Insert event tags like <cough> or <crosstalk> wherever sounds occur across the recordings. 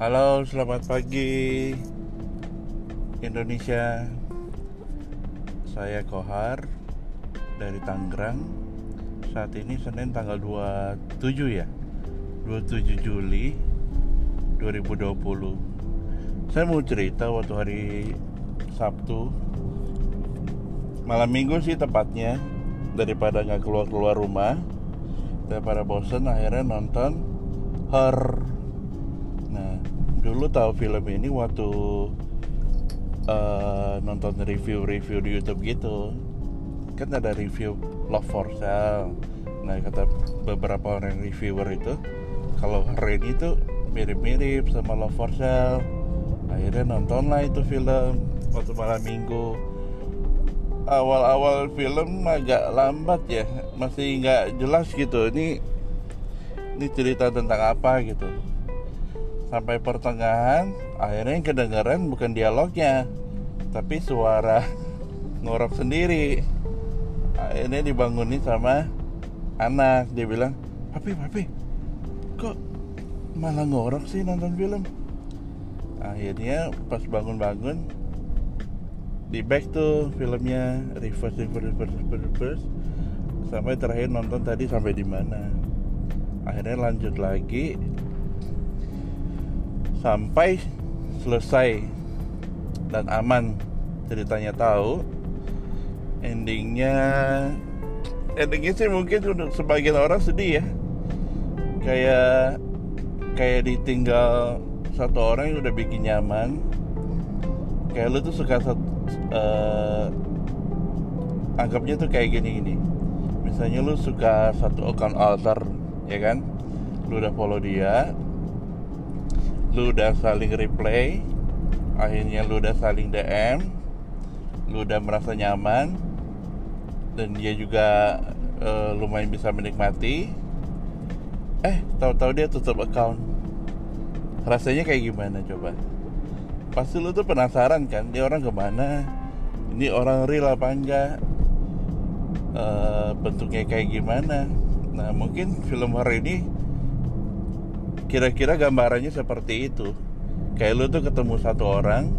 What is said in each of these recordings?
Halo, selamat pagi Indonesia. Saya Kohar dari Tangerang. Saat ini Senin tanggal 27 ya. 27 Juli 2020. Saya mau cerita waktu hari Sabtu malam minggu sih tepatnya daripada nggak keluar keluar rumah daripada bosen akhirnya nonton Her nah dulu tahu film ini waktu uh, nonton review-review di YouTube gitu. Kan ada review Love for Sale. Nah kata beberapa orang reviewer itu kalau Her ini tuh mirip-mirip sama Love for Sale. Akhirnya nonton lah itu film waktu malam minggu. Awal-awal film agak lambat ya masih nggak jelas gitu. Ini ini cerita tentang apa gitu sampai pertengahan akhirnya yang kedengaran bukan dialognya tapi suara <laughs> ngorok sendiri akhirnya dibangunin sama anak dia bilang papi papi kok malah ngorok sih nonton film akhirnya pas bangun-bangun di back tuh filmnya reverse reverse reverse reverse, reverse. sampai terakhir nonton tadi sampai di mana akhirnya lanjut lagi sampai selesai dan aman ceritanya tahu endingnya endingnya sih mungkin untuk sebagian orang sedih ya. Kayak kayak ditinggal satu orang yang udah bikin nyaman. Kayak lu tuh suka uh, anggapnya tuh kayak gini gini misalnya lu suka satu account alter ya kan? Lu udah follow dia lu udah saling replay akhirnya lu udah saling DM lu udah merasa nyaman dan dia juga uh, lumayan bisa menikmati. Eh tahu-tahu dia tutup account. Rasanya kayak gimana coba? Pasti lu tuh penasaran kan dia orang ke mana? Ini orang real apa enggak? Uh, bentuknya kayak gimana? Nah mungkin film hari ini kira-kira gambarannya seperti itu. Kayak lu tuh ketemu satu orang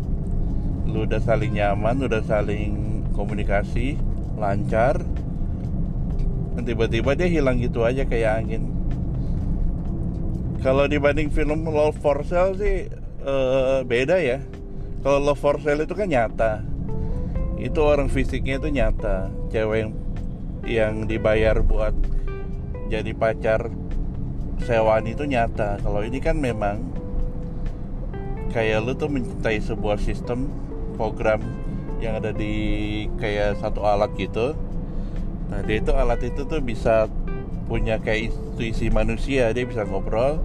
lu udah saling nyaman udah saling komunikasi lancar dan tiba-tiba dia hilang gitu aja kayak angin. Kalau dibanding film Love for Sale sih uh, beda ya. Kalau love for sale itu kan nyata. Itu orang fisiknya itu nyata. Cewek yang yang dibayar buat jadi pacar sewaan itu nyata. Kalau ini kan memang kayak lu tuh mencintai sebuah sistem program yang ada di kayak satu alat gitu. Nah dia itu alat itu tuh bisa punya kayak intuisi manusia. Dia bisa ngobrol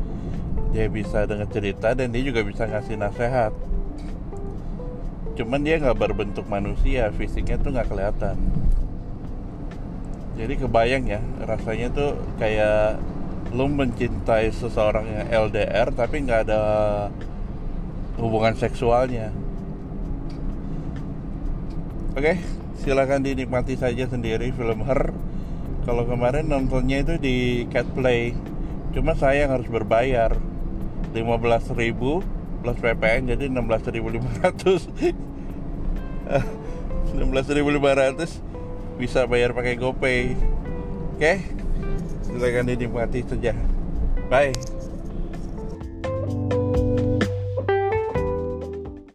dia bisa dengar cerita dan dia juga bisa ngasih nasihat. Cuman dia nggak berbentuk manusia fisiknya tuh nggak kelihatan. Jadi kebayang ya rasanya tuh kayak lu mencintai seseorang yang LDR tapi nggak ada hubungan seksualnya. Oke silakan dinikmati saja sendiri film Her. Kalau kemarin nontonnya itu di Catplay cuma saya yang harus berbayar 15.000 plus PPN jadi 16.500 16.500 <laughs> bisa bayar pakai GoPay. Oke okay? silakan dinikmati saja. Bye.